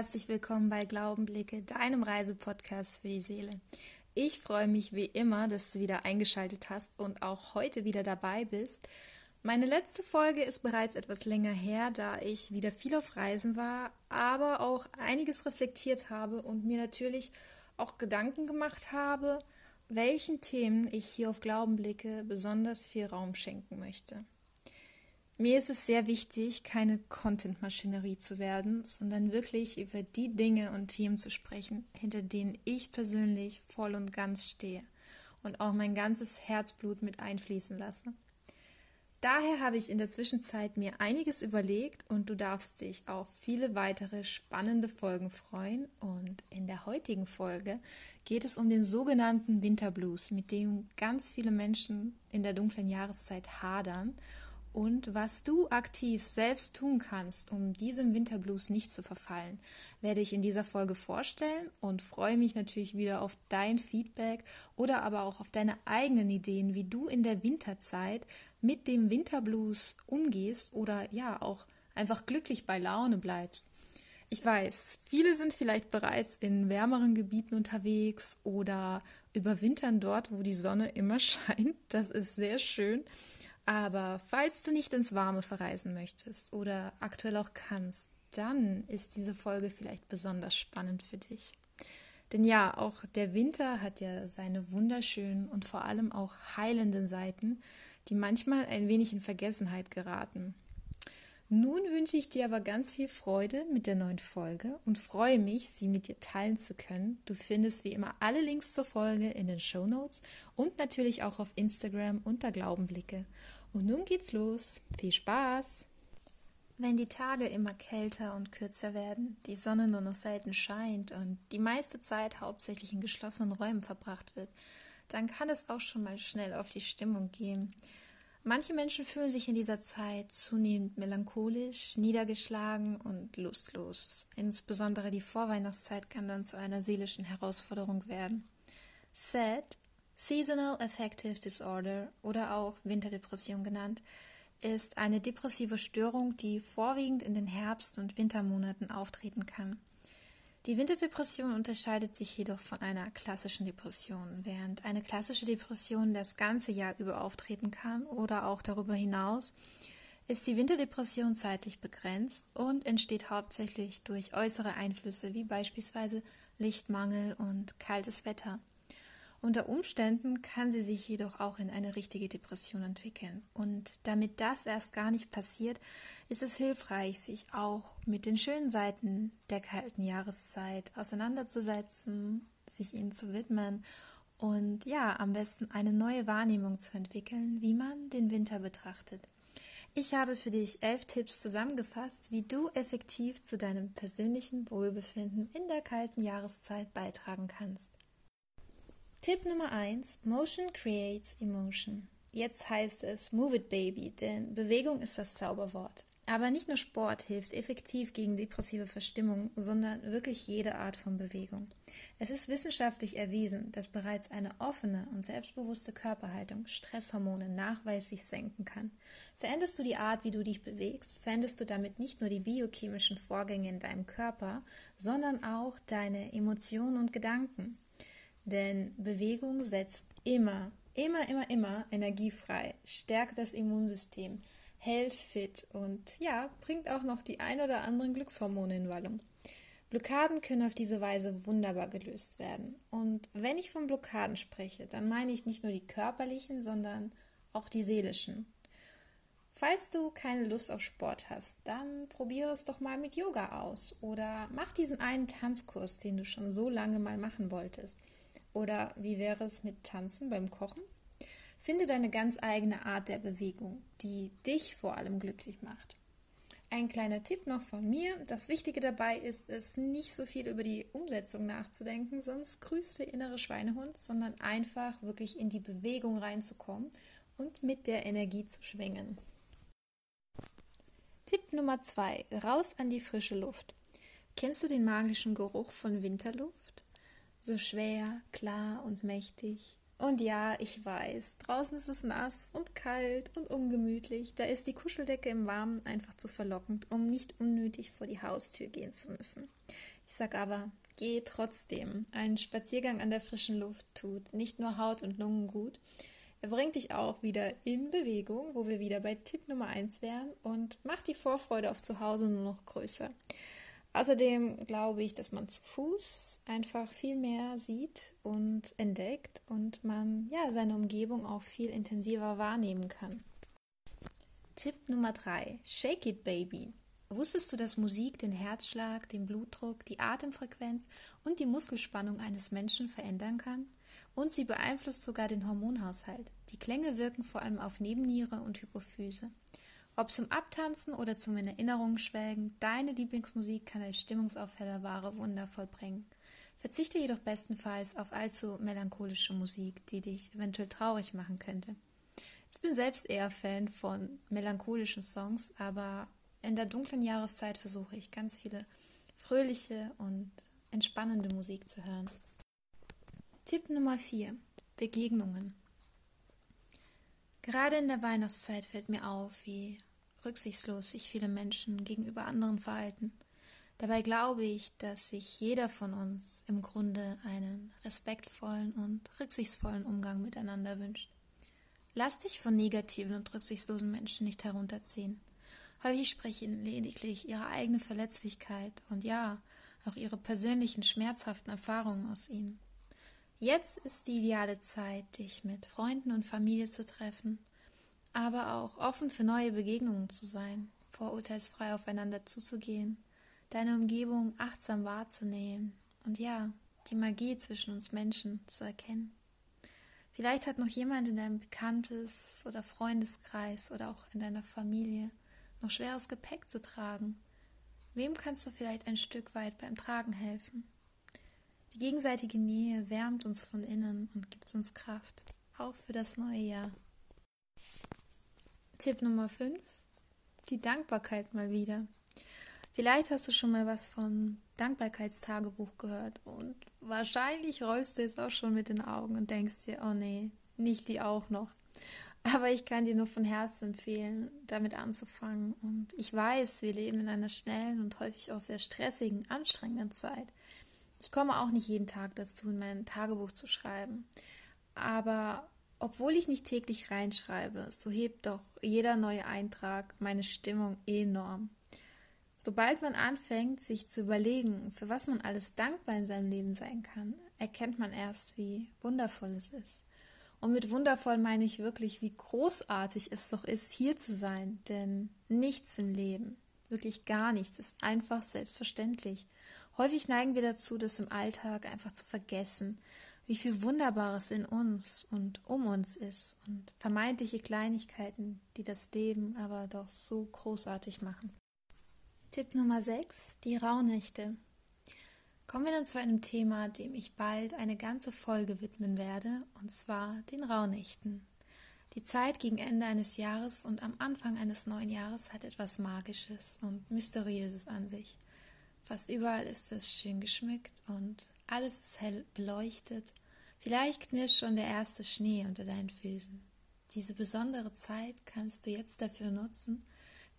herzlich willkommen bei Glaubenblicke, deinem Reisepodcast für die Seele. Ich freue mich wie immer, dass du wieder eingeschaltet hast und auch heute wieder dabei bist. Meine letzte Folge ist bereits etwas länger her, da ich wieder viel auf Reisen war, aber auch einiges reflektiert habe und mir natürlich auch Gedanken gemacht habe, welchen Themen ich hier auf Glaubenblicke besonders viel Raum schenken möchte. Mir ist es sehr wichtig, keine Content-Maschinerie zu werden, sondern wirklich über die Dinge und Themen zu sprechen, hinter denen ich persönlich voll und ganz stehe und auch mein ganzes Herzblut mit einfließen lasse. Daher habe ich in der Zwischenzeit mir einiges überlegt und du darfst dich auf viele weitere spannende Folgen freuen. Und in der heutigen Folge geht es um den sogenannten Winterblues, mit dem ganz viele Menschen in der dunklen Jahreszeit hadern und was du aktiv selbst tun kannst, um diesem Winterblues nicht zu verfallen, werde ich in dieser Folge vorstellen und freue mich natürlich wieder auf dein Feedback oder aber auch auf deine eigenen Ideen, wie du in der Winterzeit mit dem Winterblues umgehst oder ja auch einfach glücklich bei Laune bleibst. Ich weiß, viele sind vielleicht bereits in wärmeren Gebieten unterwegs oder überwintern dort, wo die Sonne immer scheint. Das ist sehr schön. Aber falls du nicht ins Warme verreisen möchtest oder aktuell auch kannst, dann ist diese Folge vielleicht besonders spannend für dich. Denn ja, auch der Winter hat ja seine wunderschönen und vor allem auch heilenden Seiten, die manchmal ein wenig in Vergessenheit geraten. Nun wünsche ich dir aber ganz viel Freude mit der neuen Folge und freue mich, sie mit dir teilen zu können. Du findest wie immer alle Links zur Folge in den Show Notes und natürlich auch auf Instagram unter Glaubenblicke. Und nun geht's los. Viel Spaß! Wenn die Tage immer kälter und kürzer werden, die Sonne nur noch selten scheint und die meiste Zeit hauptsächlich in geschlossenen Räumen verbracht wird, dann kann es auch schon mal schnell auf die Stimmung gehen. Manche Menschen fühlen sich in dieser Zeit zunehmend melancholisch, niedergeschlagen und lustlos. Insbesondere die Vorweihnachtszeit kann dann zu einer seelischen Herausforderung werden. SAD, Seasonal Affective Disorder oder auch Winterdepression genannt, ist eine depressive Störung, die vorwiegend in den Herbst- und Wintermonaten auftreten kann. Die Winterdepression unterscheidet sich jedoch von einer klassischen Depression, während eine klassische Depression das ganze Jahr über auftreten kann oder auch darüber hinaus, ist die Winterdepression zeitlich begrenzt und entsteht hauptsächlich durch äußere Einflüsse wie beispielsweise Lichtmangel und kaltes Wetter. Unter Umständen kann sie sich jedoch auch in eine richtige Depression entwickeln. Und damit das erst gar nicht passiert, ist es hilfreich, sich auch mit den schönen Seiten der kalten Jahreszeit auseinanderzusetzen, sich ihnen zu widmen und ja, am besten eine neue Wahrnehmung zu entwickeln, wie man den Winter betrachtet. Ich habe für dich elf Tipps zusammengefasst, wie du effektiv zu deinem persönlichen Wohlbefinden in der kalten Jahreszeit beitragen kannst. Tipp Nummer 1. Motion creates emotion. Jetzt heißt es Move it Baby, denn Bewegung ist das Zauberwort. Aber nicht nur Sport hilft effektiv gegen depressive Verstimmung, sondern wirklich jede Art von Bewegung. Es ist wissenschaftlich erwiesen, dass bereits eine offene und selbstbewusste Körperhaltung Stresshormone nachweislich senken kann. Veränderst du die Art, wie du dich bewegst, veränderst du damit nicht nur die biochemischen Vorgänge in deinem Körper, sondern auch deine Emotionen und Gedanken. Denn Bewegung setzt immer, immer, immer, immer Energie frei, stärkt das Immunsystem, hält fit und ja, bringt auch noch die ein oder anderen Glückshormone in Wallung. Blockaden können auf diese Weise wunderbar gelöst werden. Und wenn ich von Blockaden spreche, dann meine ich nicht nur die körperlichen, sondern auch die seelischen. Falls du keine Lust auf Sport hast, dann probiere es doch mal mit Yoga aus oder mach diesen einen Tanzkurs, den du schon so lange mal machen wolltest. Oder wie wäre es mit Tanzen beim Kochen? Finde deine ganz eigene Art der Bewegung, die dich vor allem glücklich macht. Ein kleiner Tipp noch von mir. Das Wichtige dabei ist es, nicht so viel über die Umsetzung nachzudenken, sonst grüßt der innere Schweinehund, sondern einfach wirklich in die Bewegung reinzukommen und mit der Energie zu schwingen. Tipp Nummer zwei: Raus an die frische Luft. Kennst du den magischen Geruch von Winterluft? So schwer, klar und mächtig, Und ja, ich weiß, draußen ist es nass und kalt und ungemütlich. Da ist die Kuscheldecke im Warmen einfach zu verlockend, um nicht unnötig vor die Haustür gehen zu müssen. Ich sag aber, geh trotzdem. Ein Spaziergang an der frischen Luft tut nicht nur Haut und Lungen gut, er bringt dich auch wieder in Bewegung, wo wir wieder bei Tipp Nummer 1 wären und macht die Vorfreude auf zu Hause nur noch größer. Außerdem glaube ich, dass man zu Fuß einfach viel mehr sieht und entdeckt und man ja seine Umgebung auch viel intensiver wahrnehmen kann. Tipp Nummer 3. Shake it, baby. Wusstest du, dass Musik den Herzschlag, den Blutdruck, die Atemfrequenz und die Muskelspannung eines Menschen verändern kann? Und sie beeinflusst sogar den Hormonhaushalt. Die Klänge wirken vor allem auf Nebenniere und Hypophyse. Ob zum Abtanzen oder zum in Erinnerung schwelgen, deine Lieblingsmusik kann als Stimmungsaufheller wahre Wunder vollbringen. Verzichte jedoch bestenfalls auf allzu melancholische Musik, die dich eventuell traurig machen könnte. Ich bin selbst eher Fan von melancholischen Songs, aber in der dunklen Jahreszeit versuche ich ganz viele fröhliche und entspannende Musik zu hören. Tipp Nummer 4. Begegnungen. Gerade in der Weihnachtszeit fällt mir auf, wie rücksichtslos sich viele Menschen gegenüber anderen verhalten. Dabei glaube ich, dass sich jeder von uns im Grunde einen respektvollen und rücksichtsvollen Umgang miteinander wünscht. Lass dich von negativen und rücksichtslosen Menschen nicht herunterziehen. Häufig sprechen lediglich ihre eigene Verletzlichkeit und ja, auch ihre persönlichen schmerzhaften Erfahrungen aus ihnen. Jetzt ist die ideale Zeit, dich mit Freunden und Familie zu treffen, aber auch offen für neue Begegnungen zu sein, vorurteilsfrei aufeinander zuzugehen, deine Umgebung achtsam wahrzunehmen und ja, die Magie zwischen uns Menschen zu erkennen. Vielleicht hat noch jemand in deinem Bekanntes- oder Freundeskreis oder auch in deiner Familie noch schweres Gepäck zu tragen. Wem kannst du vielleicht ein Stück weit beim Tragen helfen? Die gegenseitige Nähe wärmt uns von innen und gibt uns Kraft, auch für das neue Jahr. Tipp Nummer 5. Die Dankbarkeit mal wieder. Vielleicht hast du schon mal was von Dankbarkeitstagebuch gehört und wahrscheinlich rollst du es auch schon mit den Augen und denkst dir, oh nee, nicht die auch noch. Aber ich kann dir nur von Herzen empfehlen, damit anzufangen. Und ich weiß, wir leben in einer schnellen und häufig auch sehr stressigen, anstrengenden Zeit. Ich komme auch nicht jeden Tag dazu, in mein Tagebuch zu schreiben. Aber obwohl ich nicht täglich reinschreibe, so hebt doch jeder neue Eintrag meine Stimmung enorm. Sobald man anfängt, sich zu überlegen, für was man alles dankbar in seinem Leben sein kann, erkennt man erst, wie wundervoll es ist. Und mit wundervoll meine ich wirklich, wie großartig es doch ist, hier zu sein. Denn nichts im Leben, wirklich gar nichts, ist einfach selbstverständlich. Häufig neigen wir dazu, das im Alltag einfach zu vergessen, wie viel Wunderbares in uns und um uns ist und vermeintliche Kleinigkeiten, die das Leben aber doch so großartig machen. Tipp Nummer 6, die Rauhnächte. Kommen wir nun zu einem Thema, dem ich bald eine ganze Folge widmen werde, und zwar den Rauhnächten. Die Zeit gegen Ende eines Jahres und am Anfang eines neuen Jahres hat etwas Magisches und Mysteriöses an sich. Fast überall ist es schön geschmückt und alles ist hell beleuchtet. Vielleicht knirscht schon der erste Schnee unter deinen Füßen. Diese besondere Zeit kannst du jetzt dafür nutzen,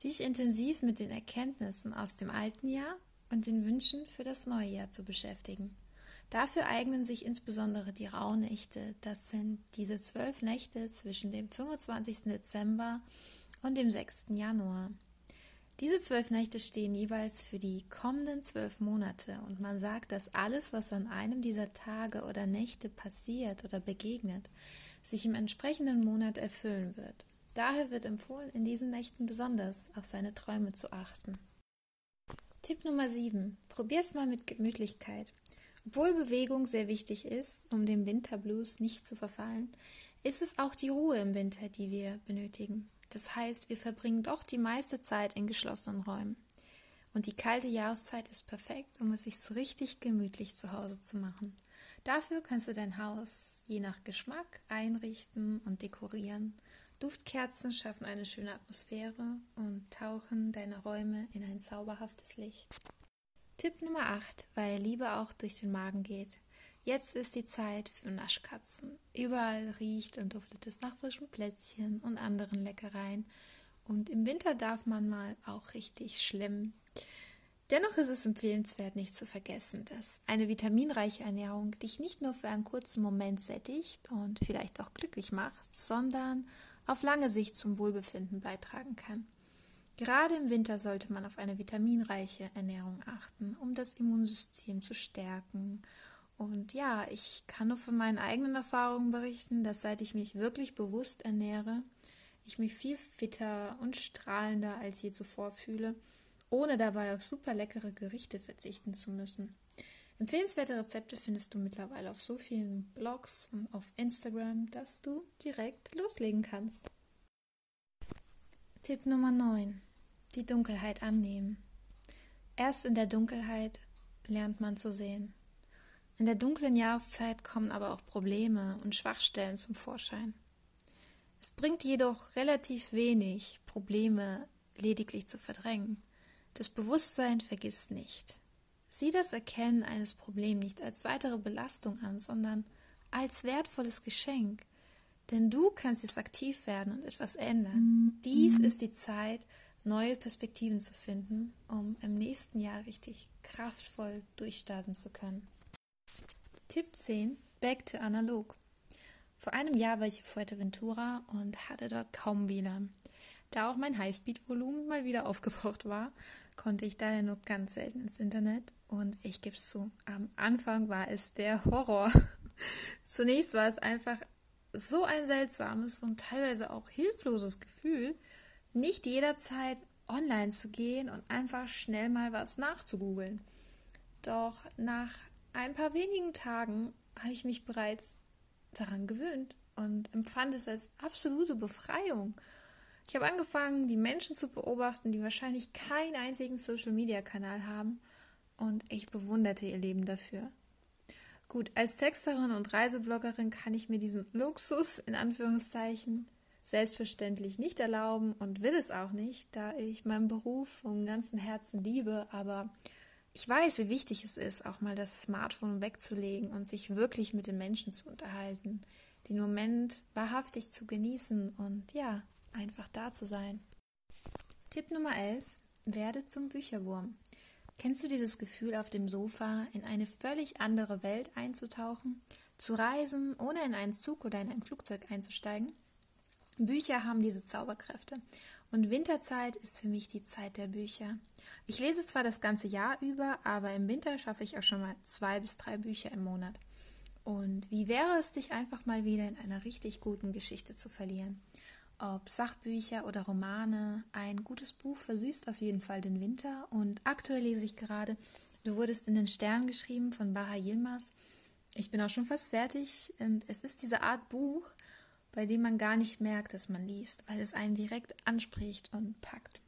dich intensiv mit den Erkenntnissen aus dem alten Jahr und den Wünschen für das neue Jahr zu beschäftigen. Dafür eignen sich insbesondere die Rauhnächte. Das sind diese zwölf Nächte zwischen dem 25. Dezember und dem 6. Januar. Diese zwölf Nächte stehen jeweils für die kommenden zwölf Monate und man sagt, dass alles, was an einem dieser Tage oder Nächte passiert oder begegnet, sich im entsprechenden Monat erfüllen wird. Daher wird empfohlen, in diesen Nächten besonders auf seine Träume zu achten. Tipp Nummer 7. Probier's mal mit Gemütlichkeit. Obwohl Bewegung sehr wichtig ist, um dem Winterblues nicht zu verfallen, ist es auch die Ruhe im Winter, die wir benötigen. Das heißt, wir verbringen doch die meiste Zeit in geschlossenen Räumen. Und die kalte Jahreszeit ist perfekt, um es sich richtig gemütlich zu Hause zu machen. Dafür kannst du dein Haus je nach Geschmack einrichten und dekorieren. Duftkerzen schaffen eine schöne Atmosphäre und tauchen deine Räume in ein zauberhaftes Licht. Tipp Nummer 8, weil Liebe auch durch den Magen geht. Jetzt ist die Zeit für Naschkatzen. Überall riecht und duftet es nach frischen Plätzchen und anderen Leckereien. Und im Winter darf man mal auch richtig schlimm. Dennoch ist es empfehlenswert, nicht zu vergessen, dass eine vitaminreiche Ernährung dich nicht nur für einen kurzen Moment sättigt und vielleicht auch glücklich macht, sondern auf lange Sicht zum Wohlbefinden beitragen kann. Gerade im Winter sollte man auf eine vitaminreiche Ernährung achten, um das Immunsystem zu stärken. Und ja, ich kann nur von meinen eigenen Erfahrungen berichten, dass seit ich mich wirklich bewusst ernähre, ich mich viel fitter und strahlender als je zuvor fühle, ohne dabei auf super leckere Gerichte verzichten zu müssen. Empfehlenswerte Rezepte findest du mittlerweile auf so vielen Blogs und auf Instagram, dass du direkt loslegen kannst. Tipp Nummer 9 die Dunkelheit annehmen. Erst in der Dunkelheit lernt man zu sehen. In der dunklen Jahreszeit kommen aber auch Probleme und Schwachstellen zum Vorschein. Es bringt jedoch relativ wenig, Probleme lediglich zu verdrängen. Das Bewusstsein vergisst nicht. Sieh das Erkennen eines Problems nicht als weitere Belastung an, sondern als wertvolles Geschenk. Denn du kannst jetzt aktiv werden und etwas ändern. Dies ist die Zeit, neue Perspektiven zu finden, um im nächsten Jahr richtig kraftvoll durchstarten zu können. Tipp 10. Back to Analog. Vor einem Jahr war ich auf Fuerteventura und hatte dort kaum WLAN. Da auch mein Highspeed-Volumen mal wieder aufgebraucht war, konnte ich daher nur ganz selten ins Internet und ich gebe es zu, am Anfang war es der Horror. Zunächst war es einfach so ein seltsames und teilweise auch hilfloses Gefühl, nicht jederzeit online zu gehen und einfach schnell mal was nachzugoogeln. Doch nach ein paar wenigen Tagen habe ich mich bereits daran gewöhnt und empfand es als absolute Befreiung. Ich habe angefangen, die Menschen zu beobachten, die wahrscheinlich keinen einzigen Social-Media-Kanal haben und ich bewunderte ihr Leben dafür. Gut, als Texterin und Reisebloggerin kann ich mir diesen Luxus in Anführungszeichen selbstverständlich nicht erlauben und will es auch nicht, da ich meinen Beruf vom ganzen Herzen liebe, aber ich weiß, wie wichtig es ist, auch mal das Smartphone wegzulegen und sich wirklich mit den Menschen zu unterhalten, den Moment wahrhaftig zu genießen und ja, einfach da zu sein. Tipp Nummer 11. Werde zum Bücherwurm. Kennst du dieses Gefühl, auf dem Sofa in eine völlig andere Welt einzutauchen, zu reisen, ohne in einen Zug oder in ein Flugzeug einzusteigen? Bücher haben diese Zauberkräfte. Und Winterzeit ist für mich die Zeit der Bücher. Ich lese zwar das ganze Jahr über, aber im Winter schaffe ich auch schon mal zwei bis drei Bücher im Monat. Und wie wäre es, dich einfach mal wieder in einer richtig guten Geschichte zu verlieren? Ob Sachbücher oder Romane, ein gutes Buch versüßt auf jeden Fall den Winter. Und aktuell lese ich gerade Du wurdest in den Stern geschrieben von Baha Yilmaz. Ich bin auch schon fast fertig und es ist diese Art Buch, bei dem man gar nicht merkt, dass man liest, weil es einen direkt anspricht und packt.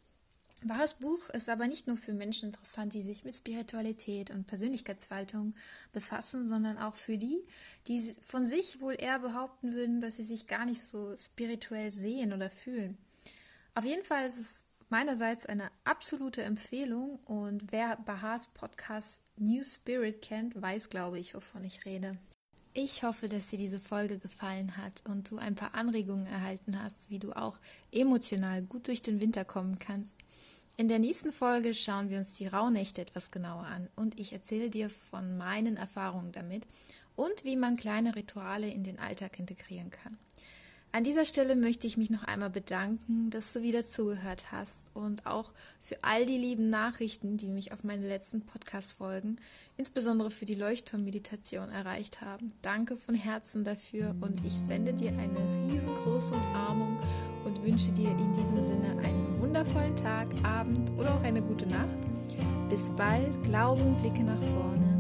Bahas Buch ist aber nicht nur für Menschen interessant, die sich mit Spiritualität und Persönlichkeitsfaltung befassen, sondern auch für die, die von sich wohl eher behaupten würden, dass sie sich gar nicht so spirituell sehen oder fühlen. Auf jeden Fall ist es meinerseits eine absolute Empfehlung und wer Bahas Podcast New Spirit kennt, weiß, glaube ich, wovon ich rede. Ich hoffe, dass dir diese Folge gefallen hat und du ein paar Anregungen erhalten hast, wie du auch emotional gut durch den Winter kommen kannst. In der nächsten Folge schauen wir uns die Rauhnächte etwas genauer an und ich erzähle dir von meinen Erfahrungen damit und wie man kleine Rituale in den Alltag integrieren kann. An dieser Stelle möchte ich mich noch einmal bedanken, dass du wieder zugehört hast und auch für all die lieben Nachrichten, die mich auf meine letzten Podcast-Folgen, insbesondere für die Leuchtturm-Meditation, erreicht haben. Danke von Herzen dafür und ich sende dir eine riesengroße Umarmung und wünsche dir in diesem Sinne einen wundervollen Tag, Abend oder auch eine gute Nacht. Bis bald, Glaube und Blicke nach vorne.